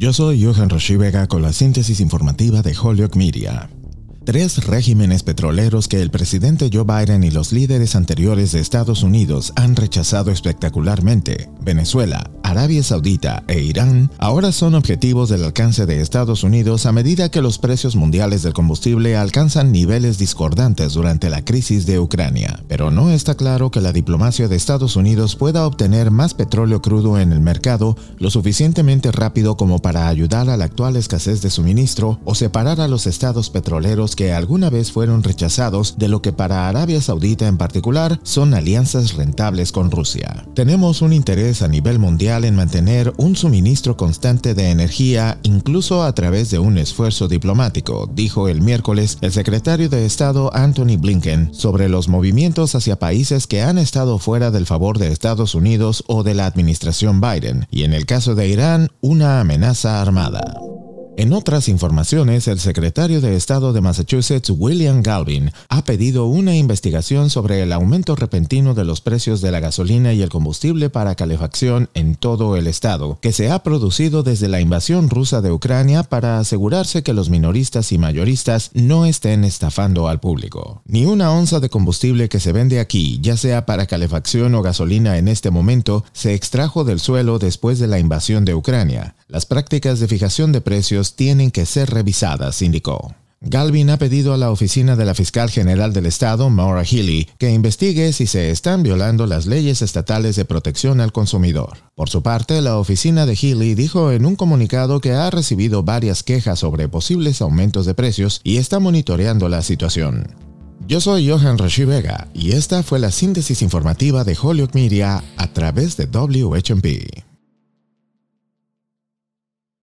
Yo soy Johan Roshi Vega con la síntesis informativa de Holyoke Media. Tres regímenes petroleros que el presidente Joe Biden y los líderes anteriores de Estados Unidos han rechazado espectacularmente, Venezuela, Arabia Saudita e Irán ahora son objetivos del alcance de Estados Unidos a medida que los precios mundiales del combustible alcanzan niveles discordantes durante la crisis de Ucrania. Pero no está claro que la diplomacia de Estados Unidos pueda obtener más petróleo crudo en el mercado lo suficientemente rápido como para ayudar a la actual escasez de suministro o separar a los estados petroleros que alguna vez fueron rechazados de lo que para Arabia Saudita en particular son alianzas rentables con Rusia. Tenemos un interés a nivel mundial en mantener un suministro constante de energía incluso a través de un esfuerzo diplomático, dijo el miércoles el secretario de Estado Anthony Blinken sobre los movimientos hacia países que han estado fuera del favor de Estados Unidos o de la administración Biden, y en el caso de Irán, una amenaza armada. En otras informaciones, el secretario de Estado de Massachusetts, William Galvin, ha pedido una investigación sobre el aumento repentino de los precios de la gasolina y el combustible para calefacción en todo el estado, que se ha producido desde la invasión rusa de Ucrania para asegurarse que los minoristas y mayoristas no estén estafando al público. Ni una onza de combustible que se vende aquí, ya sea para calefacción o gasolina en este momento, se extrajo del suelo después de la invasión de Ucrania. Las prácticas de fijación de precios tienen que ser revisadas, indicó. Galvin ha pedido a la oficina de la fiscal general del estado, Maura Healy, que investigue si se están violando las leyes estatales de protección al consumidor. Por su parte, la oficina de Healy dijo en un comunicado que ha recibido varias quejas sobre posibles aumentos de precios y está monitoreando la situación. Yo soy Johan Rashi Vega y esta fue la síntesis informativa de Holyoke Media a través de WHMP.